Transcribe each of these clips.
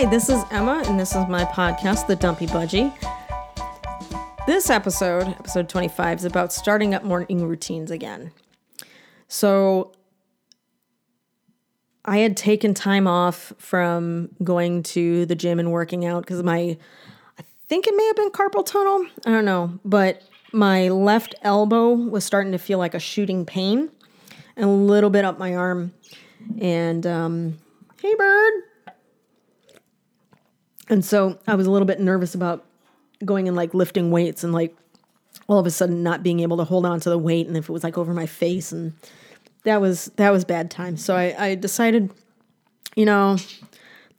Hi, this is Emma, and this is my podcast, The Dumpy Budgie. This episode, episode 25, is about starting up morning routines again. So, I had taken time off from going to the gym and working out because my, I think it may have been carpal tunnel. I don't know, but my left elbow was starting to feel like a shooting pain and a little bit up my arm. And, um, hey, bird. And so I was a little bit nervous about going and like lifting weights and like all of a sudden not being able to hold on to the weight and if it was like over my face and that was that was bad time. So I, I decided, you know,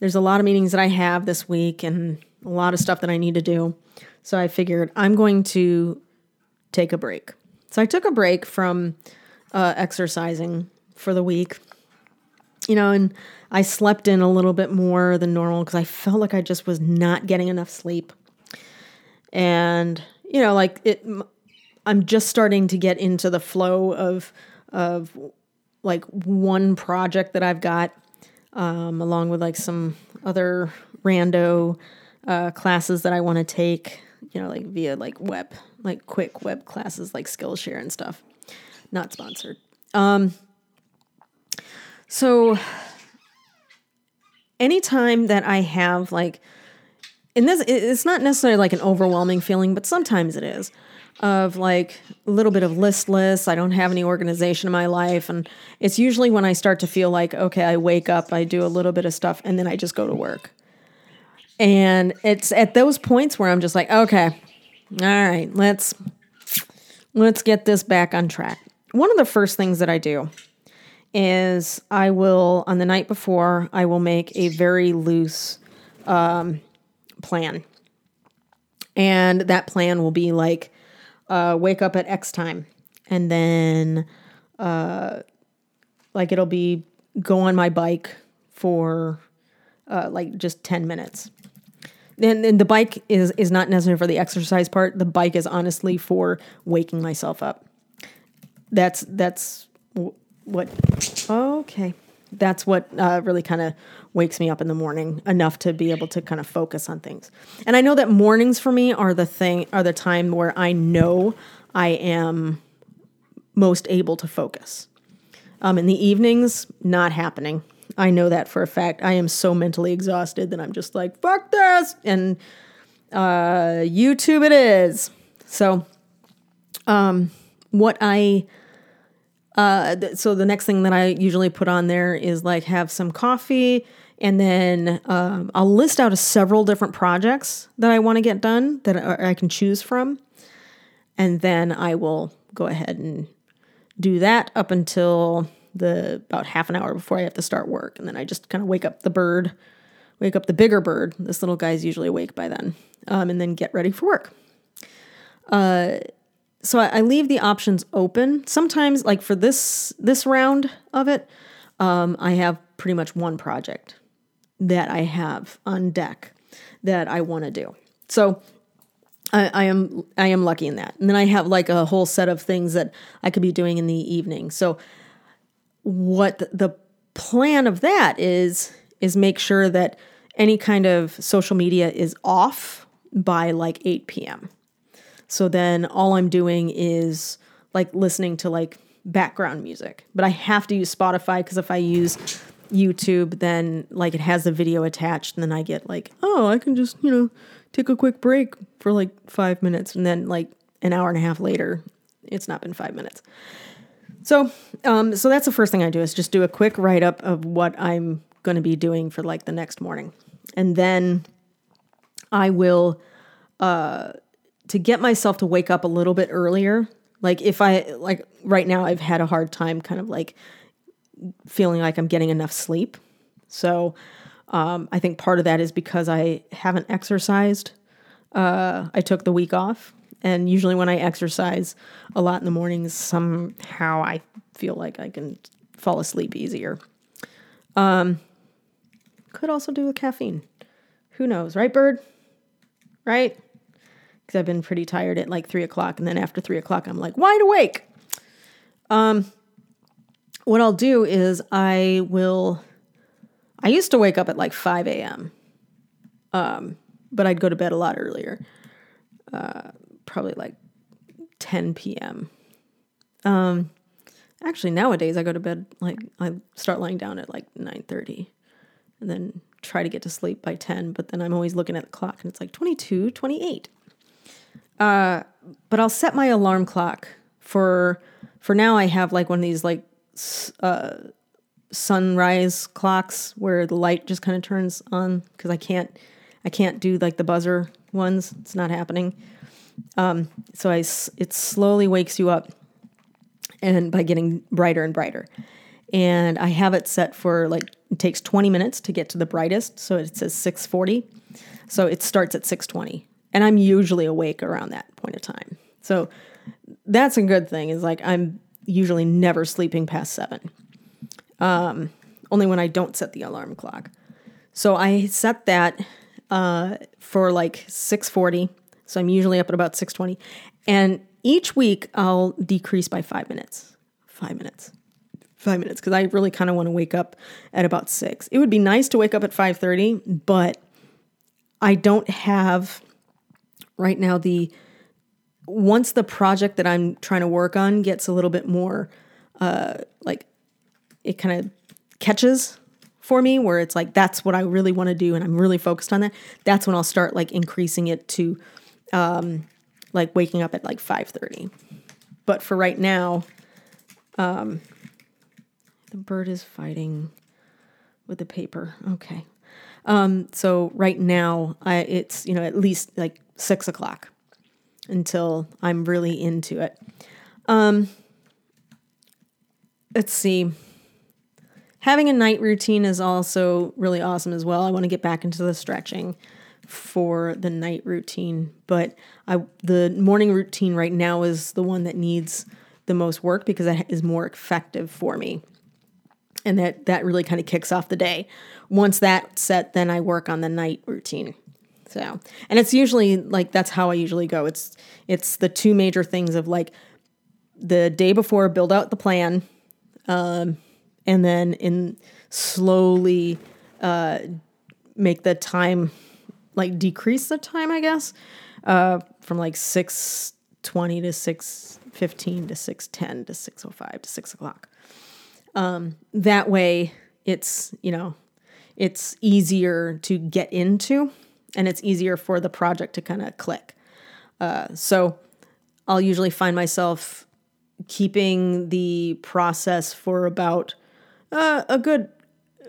there's a lot of meetings that I have this week and a lot of stuff that I need to do. So I figured I'm going to take a break. So I took a break from uh, exercising for the week, you know, and I slept in a little bit more than normal because I felt like I just was not getting enough sleep. And, you know, like it, I'm just starting to get into the flow of, of like one project that I've got, um, along with like some other rando uh, classes that I want to take, you know, like via like web, like quick web classes like Skillshare and stuff. Not sponsored. Um, so anytime that I have like, and this it's not necessarily like an overwhelming feeling, but sometimes it is of like a little bit of listless. I don't have any organization in my life. And it's usually when I start to feel like, okay, I wake up, I do a little bit of stuff, and then I just go to work. And it's at those points where I'm just like, okay, all right, let's let's get this back on track. One of the first things that I do is I will on the night before I will make a very loose um, plan, and that plan will be like uh, wake up at X time, and then uh, like it'll be go on my bike for uh, like just ten minutes. And, and the bike is is not necessary for the exercise part. The bike is honestly for waking myself up. That's that's what okay. That's what uh, really kind of wakes me up in the morning enough to be able to kind of focus on things. And i know that mornings for me are the thing are the time where i know i am most able to focus. Um, in the evenings not happening. I know that for a fact. I am so mentally exhausted that i'm just like fuck this! And uh, youtube it is. So um, what i uh, th- so the next thing that I usually put on there is like have some coffee, and then um, I'll list out several different projects that I want to get done that I, I can choose from, and then I will go ahead and do that up until the about half an hour before I have to start work, and then I just kind of wake up the bird, wake up the bigger bird. This little guy's usually awake by then, um, and then get ready for work. Uh, so I, I leave the options open. Sometimes, like for this this round of it, um, I have pretty much one project that I have on deck that I want to do. So I, I, am I am lucky in that. And then I have like a whole set of things that I could be doing in the evening. So what the plan of that is is make sure that any kind of social media is off by like 8 p.m. So then all I'm doing is like listening to like background music. But I have to use Spotify because if I use YouTube, then like it has the video attached, and then I get like, oh, I can just, you know, take a quick break for like five minutes. And then like an hour and a half later, it's not been five minutes. So, um, so that's the first thing I do is just do a quick write up of what I'm going to be doing for like the next morning, and then I will uh, to get myself to wake up a little bit earlier. Like if I like right now I've had a hard time kind of like feeling like I'm getting enough sleep. So um, I think part of that is because I haven't exercised. Uh, I took the week off, and usually when I exercise a lot in the mornings, somehow I feel like I can fall asleep easier. Um, could also do with caffeine. Who knows, right, Bird? Right? Because I've been pretty tired at like three o'clock, and then after three o'clock, I'm like wide awake. Um, what I'll do is I will. I used to wake up at like five a.m. Um, but I'd go to bed a lot earlier, uh, probably like 10 p.m. Um, actually, nowadays I go to bed like I start lying down at like 9:30, and then try to get to sleep by 10. But then I'm always looking at the clock, and it's like 22, 28. Uh, but I'll set my alarm clock for for now. I have like one of these like uh, sunrise clocks where the light just kind of turns on because I can't I can't do like the buzzer ones. It's not happening. Um, so I it slowly wakes you up, and by getting brighter and brighter. And I have it set for like it takes 20 minutes to get to the brightest, so it says 6:40. So it starts at 6:20, and I'm usually awake around that point of time. So that's a good thing. Is like I'm usually never sleeping past seven. Um, only when I don't set the alarm clock. So I set that uh, for like 6:40. So I'm usually up at about 6:20, and each week I'll decrease by five minutes. Five minutes. Five minutes because I really kind of want to wake up at about six. It would be nice to wake up at 5:30, but I don't have right now the once the project that I'm trying to work on gets a little bit more uh, like it kind of catches for me where it's like that's what I really want to do and I'm really focused on that. That's when I'll start like increasing it to um, like waking up at like 5:30. But for right now, um, the bird is fighting with the paper. Okay. Um, so right now, I, it's you know at least like six o'clock until I'm really into it. Um, let's see. Having a night routine is also really awesome as well. I want to get back into the stretching for the night routine, but I the morning routine right now is the one that needs the most work because it is more effective for me. And that that really kind of kicks off the day. Once that's set, then I work on the night routine. So, and it's usually like that's how I usually go. It's it's the two major things of like the day before build out the plan, um, and then in slowly uh, make the time like decrease the time, I guess, uh, from like six twenty to six fifteen to six ten to six oh five to six o'clock. Um, that way, it's you know, it's easier to get into and it's easier for the project to kind of click. Uh, so I'll usually find myself keeping the process for about uh, a good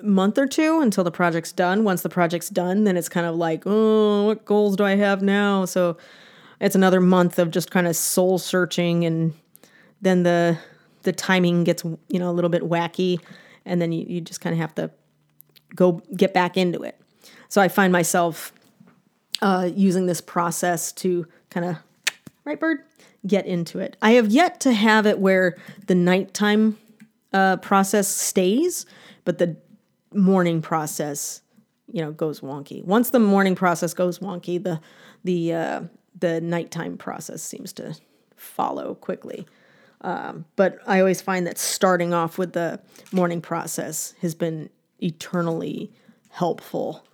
month or two until the project's done. Once the project's done, then it's kind of like, oh, what goals do I have now? So it's another month of just kind of soul searching, and then the the timing gets you know a little bit wacky, and then you, you just kind of have to go get back into it. So I find myself uh, using this process to kind of, right, bird, get into it. I have yet to have it where the nighttime uh, process stays, but the morning process, you know, goes wonky. Once the morning process goes wonky, the the uh, the nighttime process seems to follow quickly. Um, but I always find that starting off with the morning process has been eternally helpful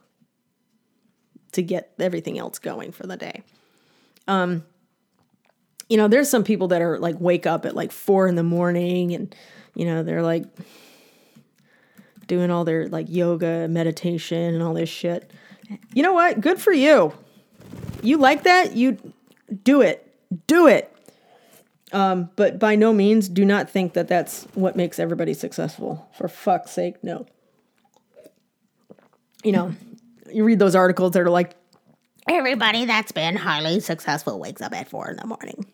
to get everything else going for the day. Um, you know, there's some people that are like wake up at like four in the morning and, you know, they're like doing all their like yoga, meditation, and all this shit. You know what? Good for you. You like that? You do it. Do it. Um, but by no means do not think that that's what makes everybody successful. For fuck's sake, no. You know, you read those articles that are like, everybody that's been highly successful wakes up at four in the morning.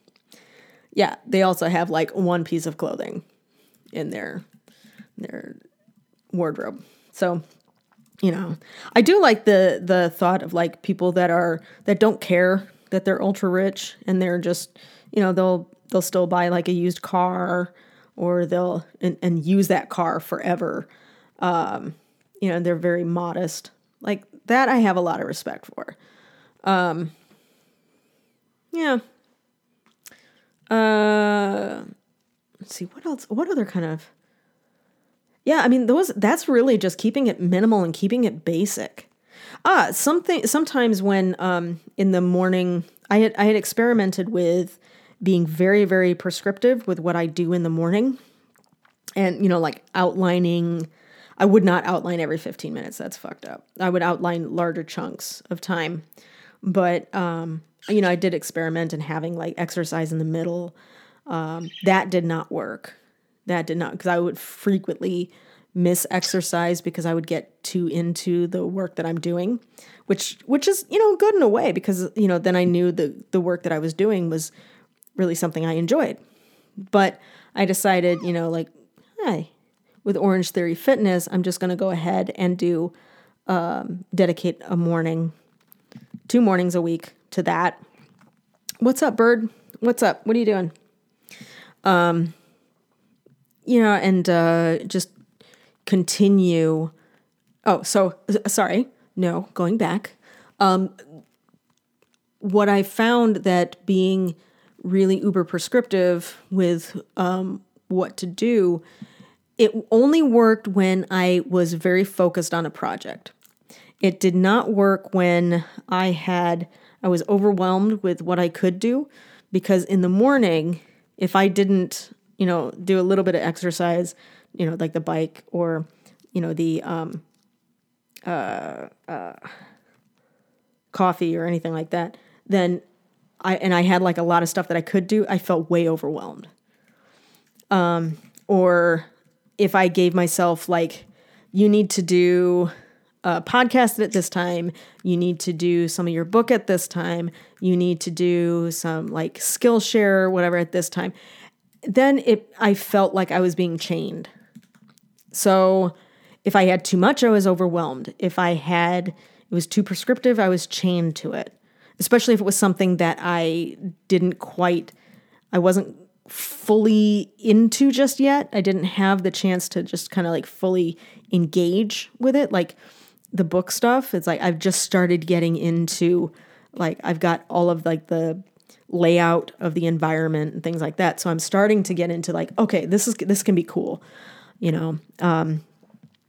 Yeah, they also have like one piece of clothing in their their wardrobe. So, you know, I do like the the thought of like people that are that don't care that they're ultra rich and they're just, you know, they'll they'll still buy like a used car or they'll and, and use that car forever. Um, you know, they're very modest. Like that I have a lot of respect for. Um, yeah. Uh, let's see what else. What other kind of? Yeah, I mean those. That's really just keeping it minimal and keeping it basic. Ah, something. Sometimes when um, in the morning, I had I had experimented with being very very prescriptive with what I do in the morning, and you know like outlining. I would not outline every 15 minutes. That's fucked up. I would outline larger chunks of time, but um, you know I did experiment in having like exercise in the middle. Um, that did not work. That did not because I would frequently miss exercise because I would get too into the work that I'm doing, which which is you know good in a way because you know then I knew the the work that I was doing was really something I enjoyed. But I decided you know like hey with Orange Theory Fitness I'm just going to go ahead and do um, dedicate a morning, two mornings a week to that. What's up, bird? What's up? What are you doing? Um, you know, and uh, just continue. Oh, so sorry. No, going back. Um, what I found that being really uber prescriptive with um, what to do, it only worked when I was very focused on a project. It did not work when I had I was overwhelmed with what I could do because in the morning, if I didn't, you know, do a little bit of exercise, you know, like the bike or, you know, the um, uh, uh, coffee or anything like that, then I and I had like a lot of stuff that I could do, I felt way overwhelmed. Um, or if I gave myself like, you need to do a podcast at this time, you need to do some of your book at this time, you need to do some like Skillshare or whatever at this time. Then it I felt like I was being chained. So if I had too much, I was overwhelmed. If I had, it was too prescriptive, I was chained to it. Especially if it was something that I didn't quite, I wasn't fully into just yet. I didn't have the chance to just kind of like fully engage with it. Like the book stuff, it's like I've just started getting into, like, I've got all of like the, layout of the environment and things like that. So I'm starting to get into like, okay, this is this can be cool you know, um,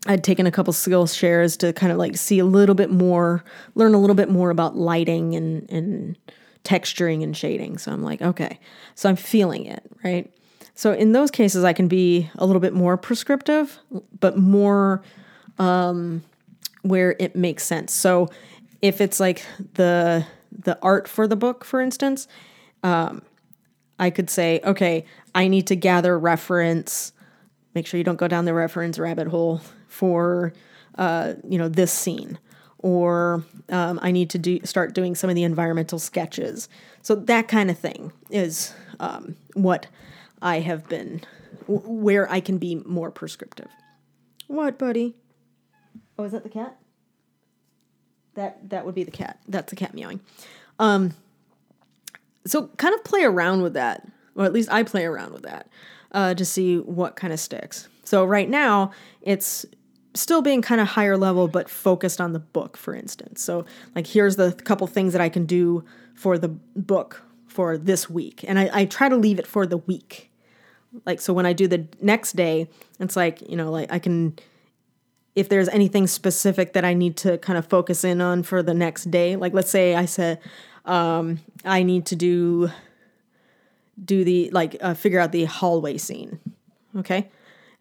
I'd taken a couple Skillshares to kind of like see a little bit more, learn a little bit more about lighting and, and texturing and shading. So I'm like, okay, so I'm feeling it, right? So in those cases, I can be a little bit more prescriptive, but more um, where it makes sense. So if it's like the the art for the book, for instance, um, I could say, okay, I need to gather reference Make sure you don't go down the reference rabbit hole for uh, you know this scene, or um, I need to do start doing some of the environmental sketches. So that kind of thing is um, what I have been w- where I can be more prescriptive. What, buddy? Oh, is that the cat? That that would be the cat. That's the cat meowing. Um, so kind of play around with that, or at least I play around with that uh, to see what kind of sticks. So right now, it's still being kind of higher level, but focused on the book, for instance. So, like, here's the couple things that I can do for the book for this week. And I, I try to leave it for the week. Like, so when I do the next day, it's like, you know, like I can, if there's anything specific that I need to kind of focus in on for the next day, like let's say I said, um, I need to do do the like uh, figure out the hallway scene. Okay.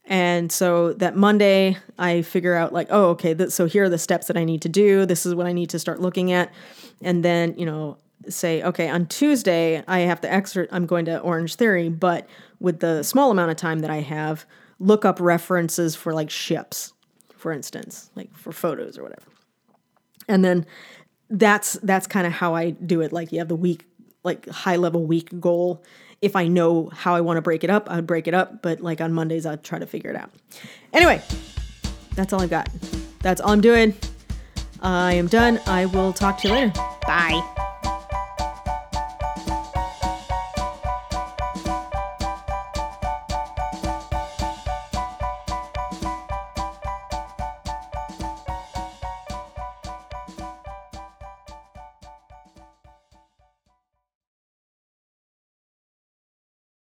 And so that Monday, I figure out like, oh, okay, so here are the steps that I need to do. This is what I need to start looking at. And then, you know, say, okay, on Tuesday, I have to exert, I'm going to Orange Theory, but with the small amount of time that I have, look up references for like ships, for instance, like for photos or whatever. And then that's that's kind of how I do it. Like you have the week, like high level week goal, if I know how I want to break it up, I would break it up. But like on Mondays, I'd try to figure it out. Anyway, that's all I've got. That's all I'm doing. I am done. I will talk to you later. Bye.